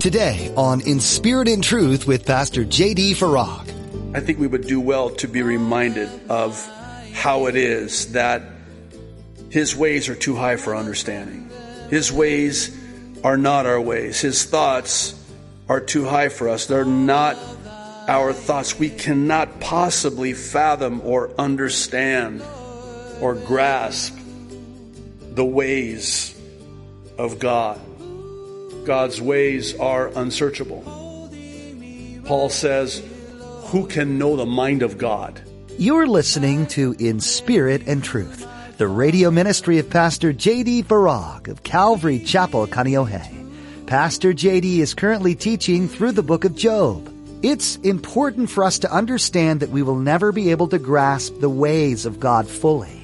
Today on In Spirit and Truth with Pastor J.D. Farag. I think we would do well to be reminded of how it is that His ways are too high for understanding. His ways are not our ways. His thoughts are too high for us. They're not our thoughts. We cannot possibly fathom or understand or grasp the ways of God. God's ways are unsearchable. Paul says, Who can know the mind of God? You're listening to In Spirit and Truth, the radio ministry of Pastor J.D. Farag of Calvary Chapel, Kaneohe. Pastor J.D. is currently teaching through the book of Job. It's important for us to understand that we will never be able to grasp the ways of God fully.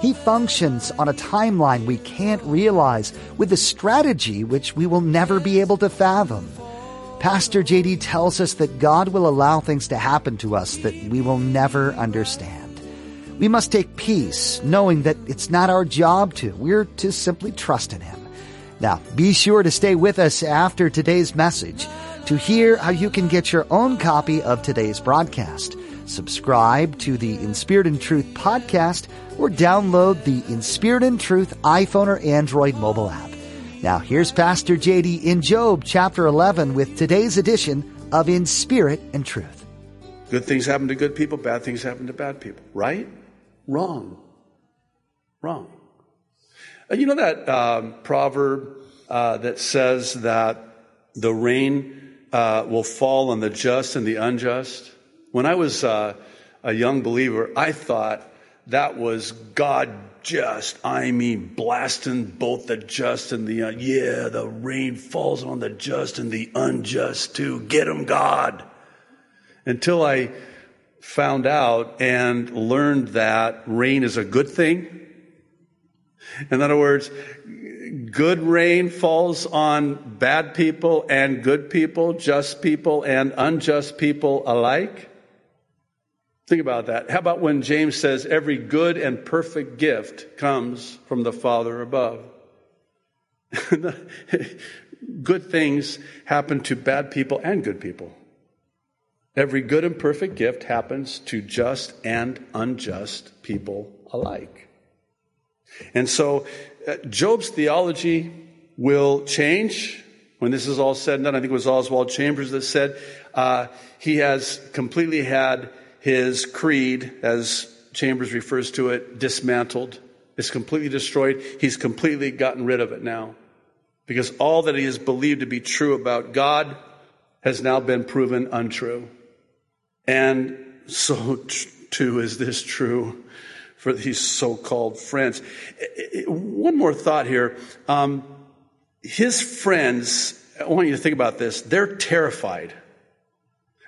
He functions on a timeline we can't realize with a strategy which we will never be able to fathom. Pastor JD tells us that God will allow things to happen to us that we will never understand. We must take peace knowing that it's not our job to. We're to simply trust in Him. Now, be sure to stay with us after today's message to hear how you can get your own copy of today's broadcast. Subscribe to the In Spirit and Truth podcast or download the In Spirit and Truth iPhone or Android mobile app. Now here's Pastor JD in Job chapter 11 with today's edition of In Spirit and Truth. Good things happen to good people, bad things happen to bad people. Right? Wrong. Wrong. You know that um, proverb uh, that says that the rain uh, will fall on the just and the unjust? When I was uh, a young believer, I thought that was God just, I mean, blasting both the just and the, un- yeah, the rain falls on the just and the unjust too. Get them, God. Until I found out and learned that rain is a good thing. In other words, good rain falls on bad people and good people, just people and unjust people alike. Think about that. How about when James says every good and perfect gift comes from the Father above? good things happen to bad people and good people. Every good and perfect gift happens to just and unjust people alike. And so uh, Job's theology will change when this is all said and done. I think it was Oswald Chambers that said uh, he has completely had his creed, as Chambers refers to it, dismantled. It's completely destroyed. He's completely gotten rid of it now. Because all that he has believed to be true about God has now been proven untrue. And so too is this true for these so-called friends. One more thought here. Um, his friends, I want you to think about this, they're terrified.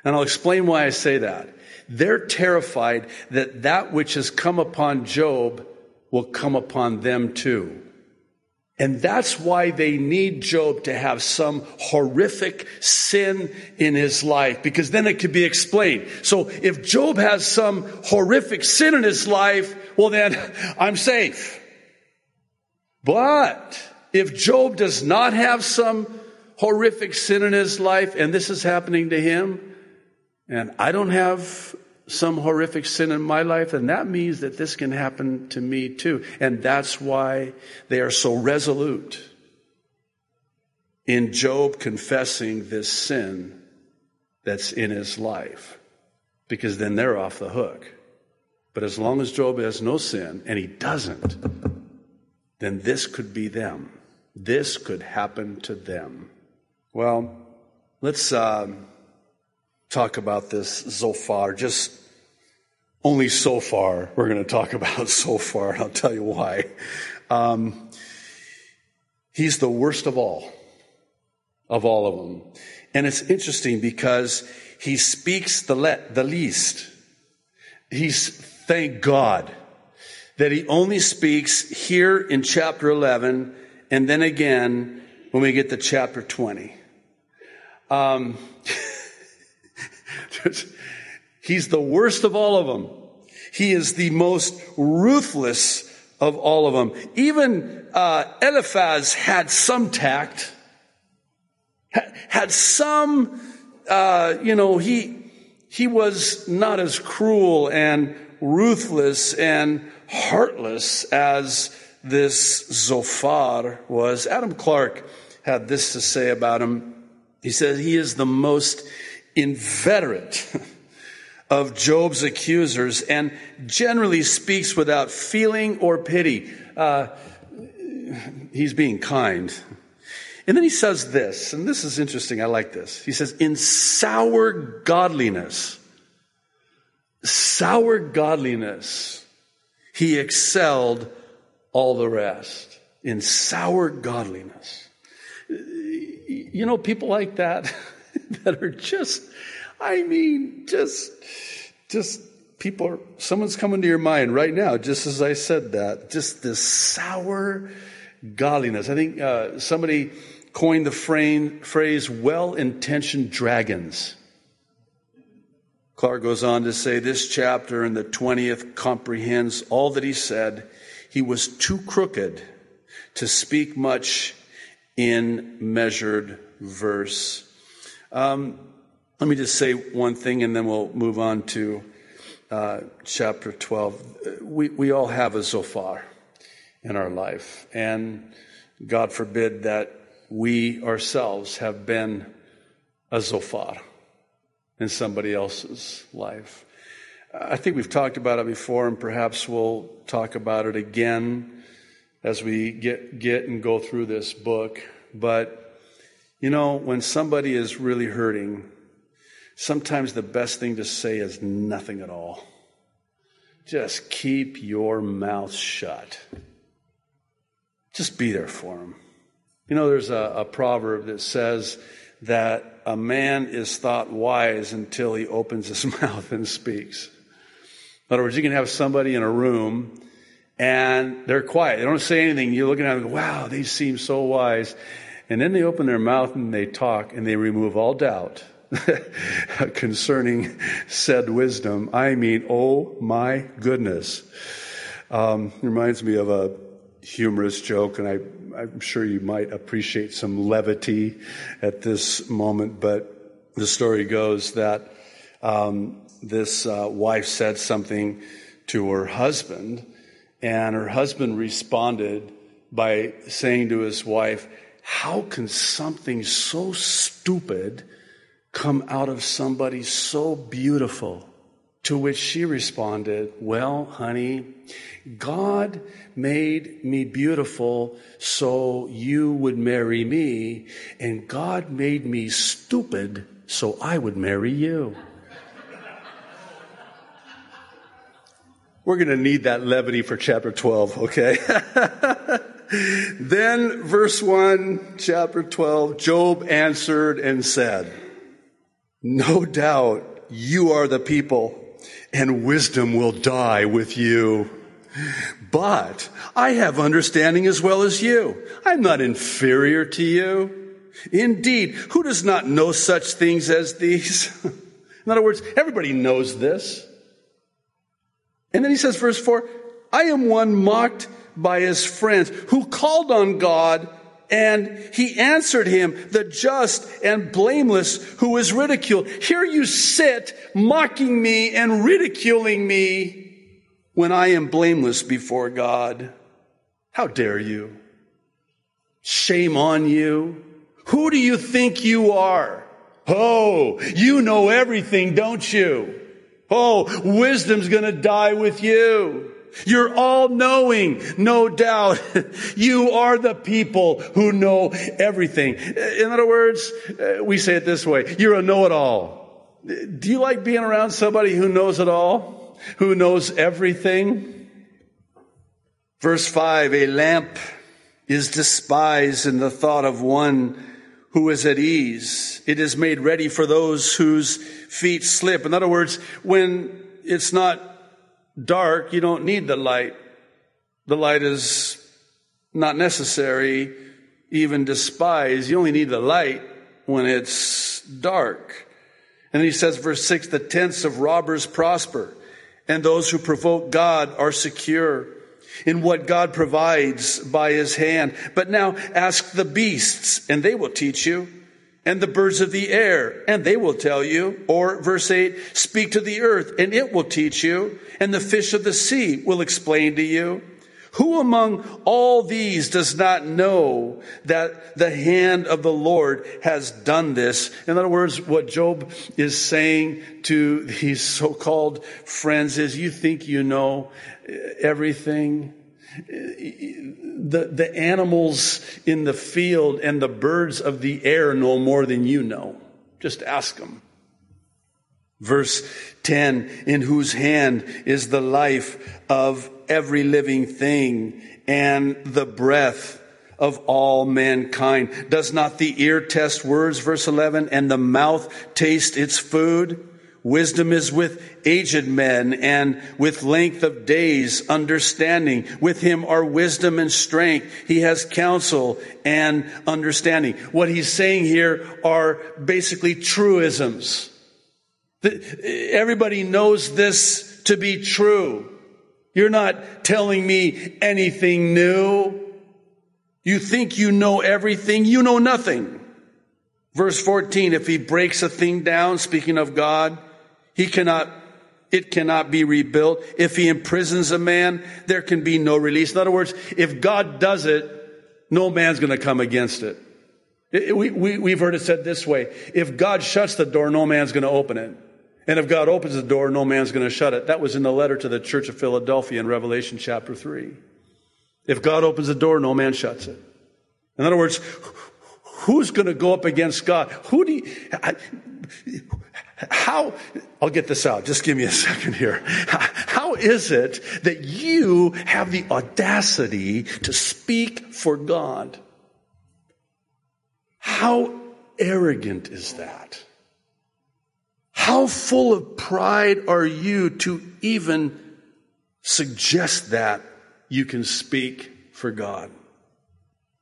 And I'll explain why I say that. They're terrified that that which has come upon Job will come upon them too. And that's why they need Job to have some horrific sin in his life, because then it could be explained. So if Job has some horrific sin in his life, well then I'm safe. But if Job does not have some horrific sin in his life, and this is happening to him, and I don't have some horrific sin in my life, then that means that this can happen to me too. And that's why they are so resolute in Job confessing this sin that's in his life. Because then they're off the hook. But as long as Job has no sin, and he doesn't, then this could be them. This could happen to them. Well, let's. Um, talk about this so far. Just only so far we're going to talk about so far, and I'll tell you why. Um, he's the worst of all, of all of them. And it's interesting because he speaks the, le- the least. He's, thank God, that he only speaks here in chapter 11 and then again when we get to chapter 20. Um, He's the worst of all of them. He is the most ruthless of all of them. Even uh, Eliphaz had some tact. had some, uh, you know, he, he was not as cruel and ruthless and heartless as this Zophar was. Adam Clarke had this to say about him. He said he is the most inveterate of Job's accusers and generally speaks without feeling or pity. Uh, he's being kind. And then he says this, and this is interesting. I like this. He says, in sour godliness, sour godliness, he excelled all the rest. In sour godliness. You know, people like that, that are just, I mean, just, just people are, someone's coming to your mind right now, just as I said that. Just this sour godliness. I think uh, somebody coined the frame, phrase well intentioned dragons. Clarke goes on to say this chapter in the 20th comprehends all that he said. He was too crooked to speak much in measured verse. Um, let me just say one thing and then we'll move on to uh, chapter 12. We, we all have a Zophar in our life. And God forbid that we ourselves have been a Zophar in somebody else's life. I think we've talked about it before, and perhaps we'll talk about it again as we get, get and go through this book. But, you know, when somebody is really hurting, sometimes the best thing to say is nothing at all. Just keep your mouth shut. Just be there for them. You know, there's a, a proverb that says that a man is thought wise until he opens his mouth and speaks. In other words, you can have somebody in a room and they're quiet. They don't say anything. You're looking at them, wow, they seem so wise. And then they open their mouth and they talk and they remove all doubt concerning said wisdom. I mean, oh my goodness. Um, reminds me of a humorous joke, and I, I'm sure you might appreciate some levity at this moment, but the story goes that um, this uh, wife said something to her husband, and her husband responded by saying to his wife, How can something so stupid come out of somebody so beautiful? To which she responded, Well, honey, God made me beautiful so you would marry me, and God made me stupid so I would marry you. We're going to need that levity for chapter 12, okay? then, verse 1, chapter 12, Job answered and said, No doubt you are the people, and wisdom will die with you. But I have understanding as well as you. I'm not inferior to you. Indeed, who does not know such things as these? In other words, everybody knows this. And then he says, verse 4 I am one mocked by his friends who called on God and he answered him, the just and blameless who is ridiculed. Here you sit mocking me and ridiculing me when I am blameless before God. How dare you? Shame on you. Who do you think you are? Oh, you know everything, don't you? Oh, wisdom's gonna die with you. You're all knowing, no doubt. you are the people who know everything. In other words, uh, we say it this way. You're a know-it-all. Do you like being around somebody who knows it all? who knows everything. Verse 5 A lamp is despised in the thought of one who is at ease. It is made ready for those whose feet slip. In other words, when it's not dark, you don't need the light. The light is not necessary, even despised. You only need the light when it's dark. And he says, verse 6 the tents of robbers prosper and those who provoke God are secure in what God provides by his hand. But now ask the beasts, and they will teach you, and the birds of the air, and they will tell you. Or verse 8, speak to the earth, and it will teach you, and the fish of the sea will explain to you. Who among all these does not know that the hand of the Lord has done this? In other words, what Job is saying to these so-called friends is, you think you know everything? The, the animals in the field and the birds of the air know more than you know. Just ask them. Verse 10, in whose hand is the life of every living thing and the breath of all mankind. Does not the ear test words, verse 11, and the mouth taste its food? Wisdom is with aged men and with length of days understanding. With him are wisdom and strength. He has counsel and understanding. What he's saying here are basically truisms. Everybody knows this to be true. You're not telling me anything new. You think you know everything. You know nothing. Verse 14, if he breaks a thing down, speaking of God, he cannot, it cannot be rebuilt. If he imprisons a man, there can be no release. In other words, if God does it, no man's going to come against it. we, we, we've heard it said this way. If God shuts the door, no man's going to open it. And if God opens the door, no man's going to shut it. That was in the letter to the church of Philadelphia in Revelation chapter 3. If God opens the door, no man shuts it. In other words, who's going to go up against God? Who do you, I, how, I'll get this out. Just give me a second here. How is it that you have the audacity to speak for God? How arrogant is that? How full of pride are you to even suggest that you can speak for God?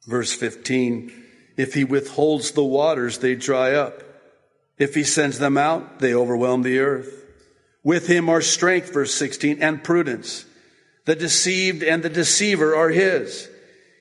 Verse 15, if he withholds the waters, they dry up. If he sends them out, they overwhelm the earth. With him are strength, verse 16, and prudence. The deceived and the deceiver are his.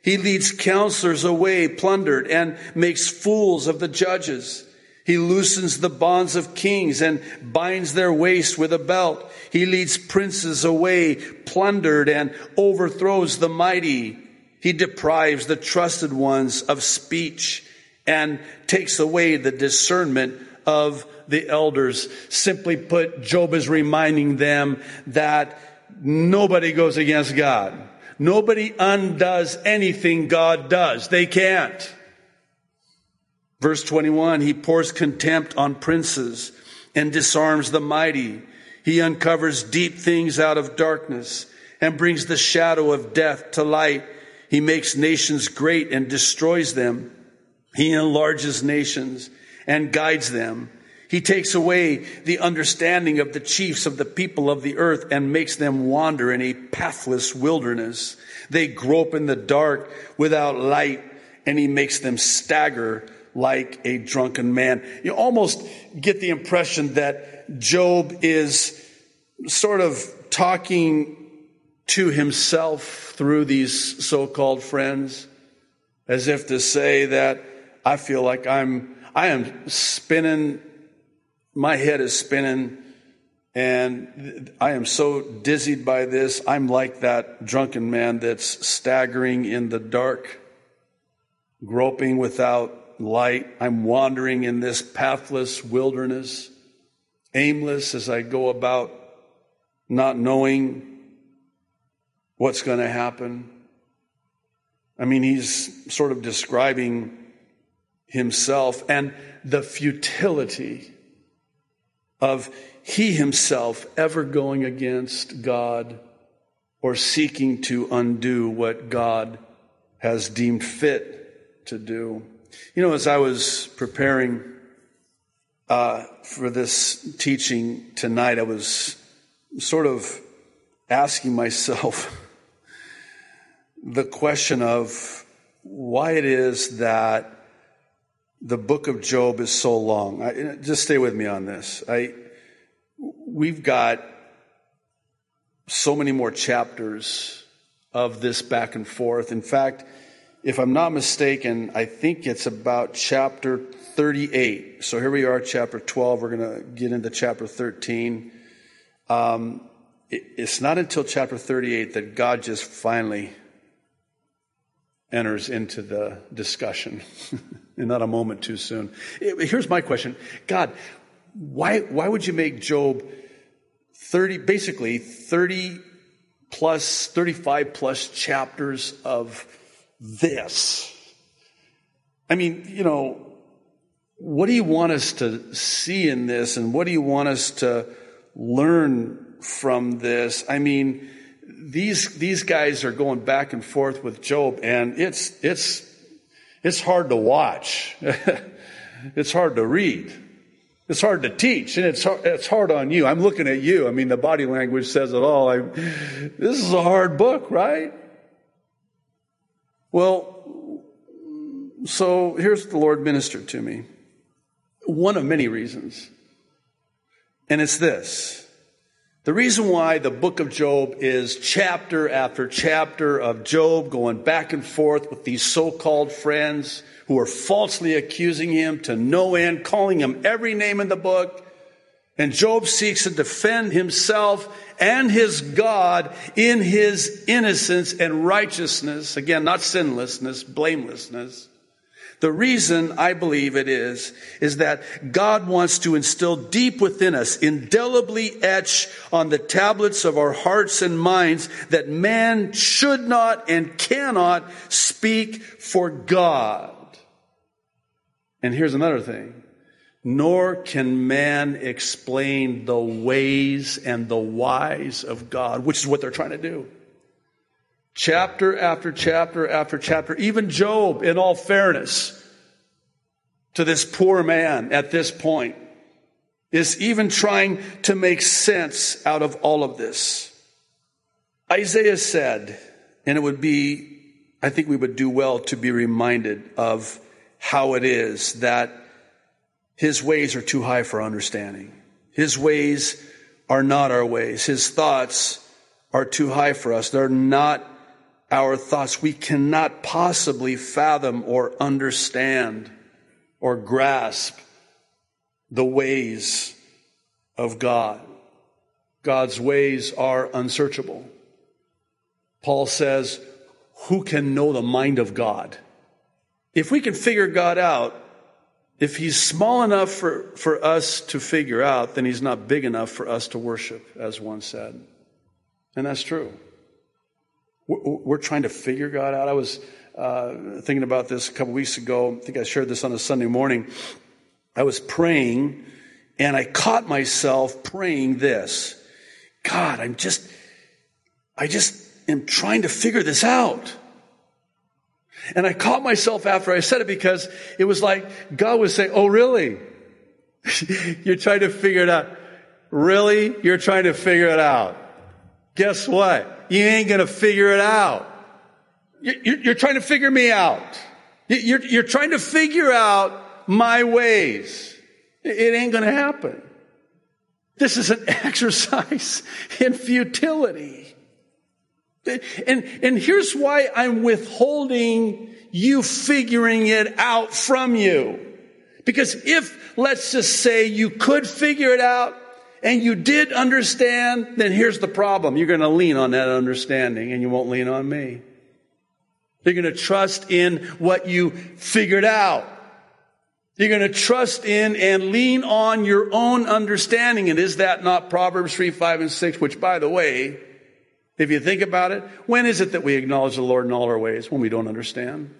He leads counselors away plundered and makes fools of the judges. He loosens the bonds of kings and binds their waist with a belt. He leads princes away plundered and overthrows the mighty. He deprives the trusted ones of speech and takes away the discernment of the elders. Simply put, Job is reminding them that nobody goes against God. Nobody undoes anything God does. They can't. Verse 21, he pours contempt on princes and disarms the mighty. He uncovers deep things out of darkness and brings the shadow of death to light. He makes nations great and destroys them. He enlarges nations and guides them. He takes away the understanding of the chiefs of the people of the earth and makes them wander in a pathless wilderness. They grope in the dark without light and he makes them stagger like a drunken man. You almost get the impression that Job is sort of talking to himself through these so-called friends as if to say that I feel like I'm I am spinning, my head is spinning, and I am so dizzied by this. I'm like that drunken man that's staggering in the dark, groping without light. I'm wandering in this pathless wilderness, aimless as I go about, not knowing what's going to happen. I mean, he's sort of describing himself and the futility of he himself ever going against God or seeking to undo what God has deemed fit to do. You know, as I was preparing uh, for this teaching tonight, I was sort of asking myself the question of why it is that the book of Job is so long. I, just stay with me on this. I, we've got so many more chapters of this back and forth. In fact, if I'm not mistaken, I think it's about chapter 38. So here we are, chapter 12. We're going to get into chapter 13. Um, it, it's not until chapter 38 that God just finally enters into the discussion, and not a moment too soon. Here's my question God, why, why would you make Job 30, basically 30 plus, 35 plus chapters of this? I mean, you know, what do you want us to see in this and what do you want us to learn from this? I mean, these, these guys are going back and forth with Job and it's, it's, it's hard to watch. it's hard to read. It's hard to teach and it's, it's hard on you. I'm looking at you. I mean, the body language says it all. I, this is a hard book, right? Well, so here's the Lord ministered to me. One of many reasons. And it's this. The reason why the book of Job is chapter after chapter of Job going back and forth with these so-called friends who are falsely accusing him to no end, calling him every name in the book. And Job seeks to defend himself and his God in his innocence and righteousness. Again, not sinlessness, blamelessness. The reason I believe it is, is that God wants to instill deep within us, indelibly etch on the tablets of our hearts and minds that man should not and cannot speak for God. And here's another thing. Nor can man explain the ways and the whys of God, which is what they're trying to do. Chapter after chapter after chapter, even Job, in all fairness to this poor man at this point, is even trying to make sense out of all of this. Isaiah said, and it would be, I think we would do well to be reminded of how it is that his ways are too high for understanding. His ways are not our ways. His thoughts are too high for us. They're not our thoughts. We cannot possibly fathom or understand or grasp the ways of God. God's ways are unsearchable. Paul says, Who can know the mind of God? If we can figure God out, if he's small enough for, for us to figure out, then he's not big enough for us to worship, as one said. And that's true. We're trying to figure God out. I was uh, thinking about this a couple weeks ago. I think I shared this on a Sunday morning. I was praying and I caught myself praying this God, I'm just, I just am trying to figure this out. And I caught myself after I said it because it was like God was saying, Oh, really? You're trying to figure it out. Really? You're trying to figure it out. Guess what? You ain't going to figure it out. You're, trying to figure me out. You're, you're trying to figure out my ways. It ain't going to happen. This is an exercise in futility. And, and here's why I'm withholding you figuring it out from you. Because if, let's just say you could figure it out, and you did understand, then here's the problem. You're going to lean on that understanding and you won't lean on me. You're going to trust in what you figured out. You're going to trust in and lean on your own understanding. And is that not Proverbs 3, 5, and 6? Which, by the way, if you think about it, when is it that we acknowledge the Lord in all our ways? When we don't understand.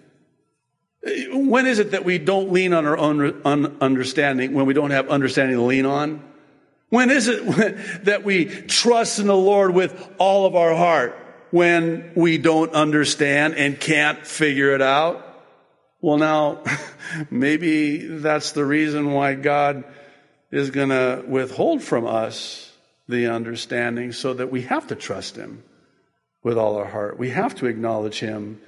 When is it that we don't lean on our own understanding when we don't have understanding to lean on? When is it that we trust in the Lord with all of our heart when we don't understand and can't figure it out? Well, now, maybe that's the reason why God is going to withhold from us the understanding so that we have to trust Him with all our heart. We have to acknowledge Him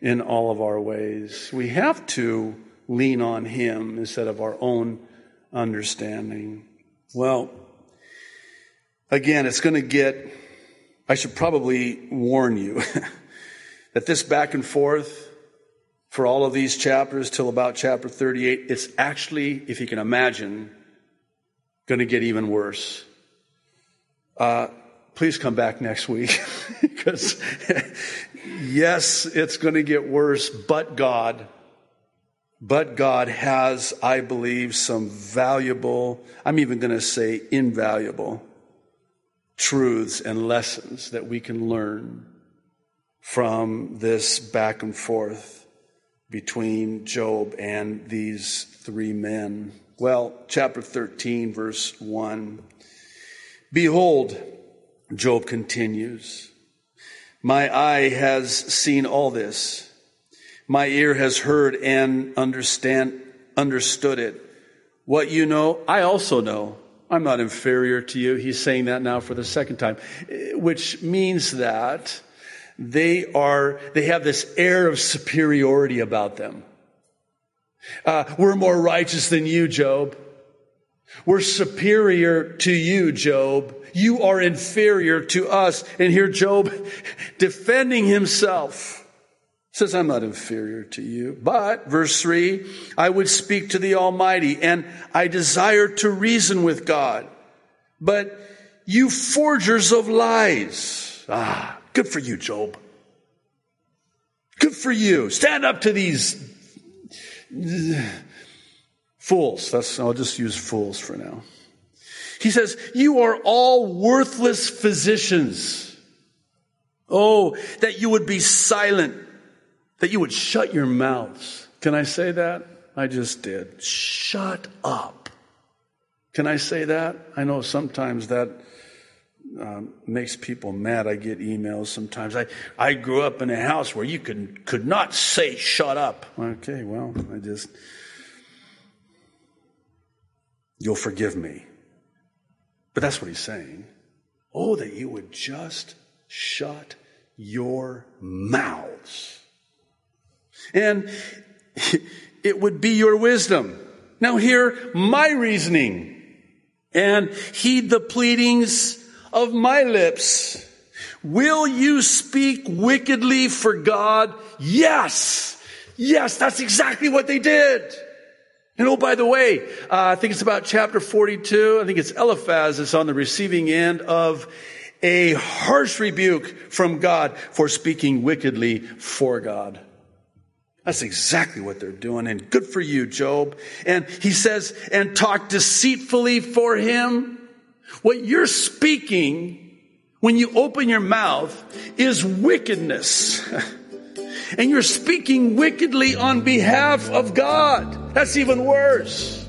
in all of our ways. We have to lean on Him instead of our own understanding. Well, again, it's going to get, I should probably warn you that this back and forth for all of these chapters till about chapter 38. It's actually, if you can imagine, going to get even worse. Uh, please come back next week because, yes, it's going to get worse, but God, but God has, I believe, some valuable, I'm even going to say invaluable truths and lessons that we can learn from this back and forth between Job and these three men? Well, chapter 13, verse 1. Behold, Job continues, my eye has seen all this. My ear has heard and understand, understood it. What you know, I also know. I'm not inferior to you. He's saying that now for the second time, which means that they are, they have this air of superiority about them. Uh, we're more righteous than you, Job. We're superior to you, Job. You are inferior to us. And here Job defending himself says, I'm not inferior to you. But, verse three, I would speak to the Almighty and I desire to reason with God. But you forgers of lies. Ah, Good for you, Job. Good for you. Stand up to these fools. That's, I'll just use fools for now. He says, you are all worthless physicians. Oh, that you would be silent, that you would shut your mouths. Can I say that? I just did. Shut up. Can I say that? I know sometimes that um, makes people mad. I get emails sometimes. I, I grew up in a house where you could, could not say shut up. Okay, well, I just, you'll forgive me. But that's what he's saying. Oh, that you would just shut your mouths. And it would be your wisdom. Now hear my reasoning and heed the pleadings of my lips. Will you speak wickedly for God? Yes. Yes, that's exactly what they did. And oh, by the way, uh, I think it's about chapter 42. I think it's Eliphaz is on the receiving end of a harsh rebuke from God for speaking wickedly for God. That's exactly what they're doing. And good for you, Job. And he says, and talk deceitfully for him. What you're speaking when you open your mouth is wickedness. and you're speaking wickedly on behalf of God. That's even worse.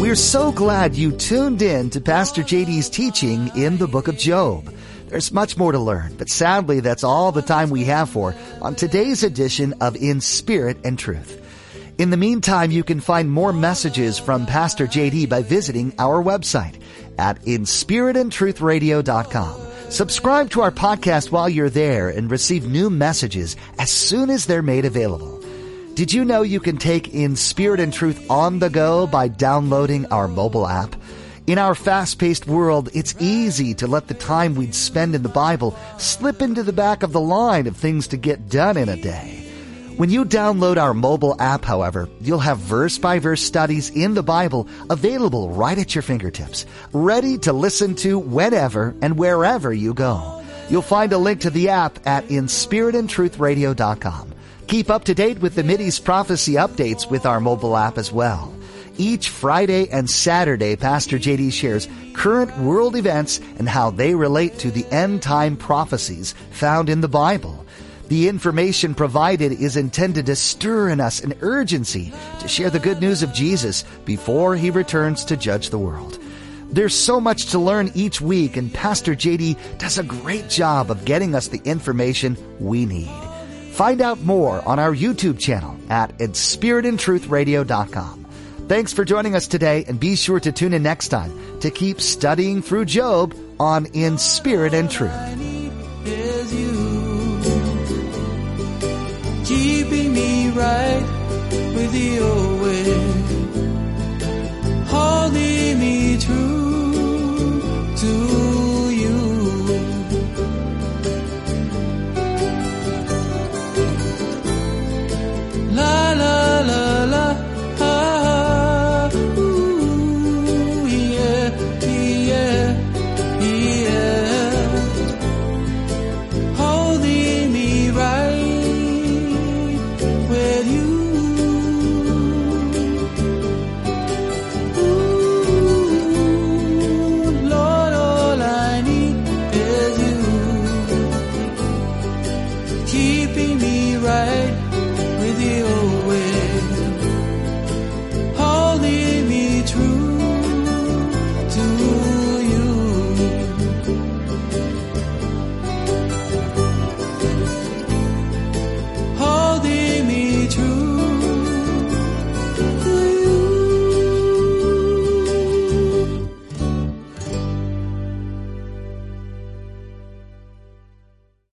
We're so glad you tuned in to Pastor JD's teaching in the book of Job. There's much more to learn, but sadly that's all the time we have for on today's edition of In Spirit and Truth. In the meantime, you can find more messages from Pastor JD by visiting our website at inspiritandtruthradio.com. Subscribe to our podcast while you're there and receive new messages as soon as they're made available. Did you know you can take In Spirit and Truth on the go by downloading our mobile app? In our fast-paced world, it's easy to let the time we'd spend in the Bible slip into the back of the line of things to get done in a day. When you download our mobile app, however, you'll have verse by verse studies in the Bible available right at your fingertips, ready to listen to whenever and wherever you go. You'll find a link to the app at inspiritandtruthradio.com. Keep up to date with the Mideast prophecy updates with our mobile app as well. Each Friday and Saturday, Pastor JD shares current world events and how they relate to the end time prophecies found in the Bible. The information provided is intended to stir in us an urgency to share the good news of Jesus before he returns to judge the world. There's so much to learn each week, and Pastor JD does a great job of getting us the information we need. Find out more on our YouTube channel at inspiritandtruthradio.com. Thanks for joining us today, and be sure to tune in next time to keep studying through Job on In Spirit and Truth. Keeping me right with holding me true to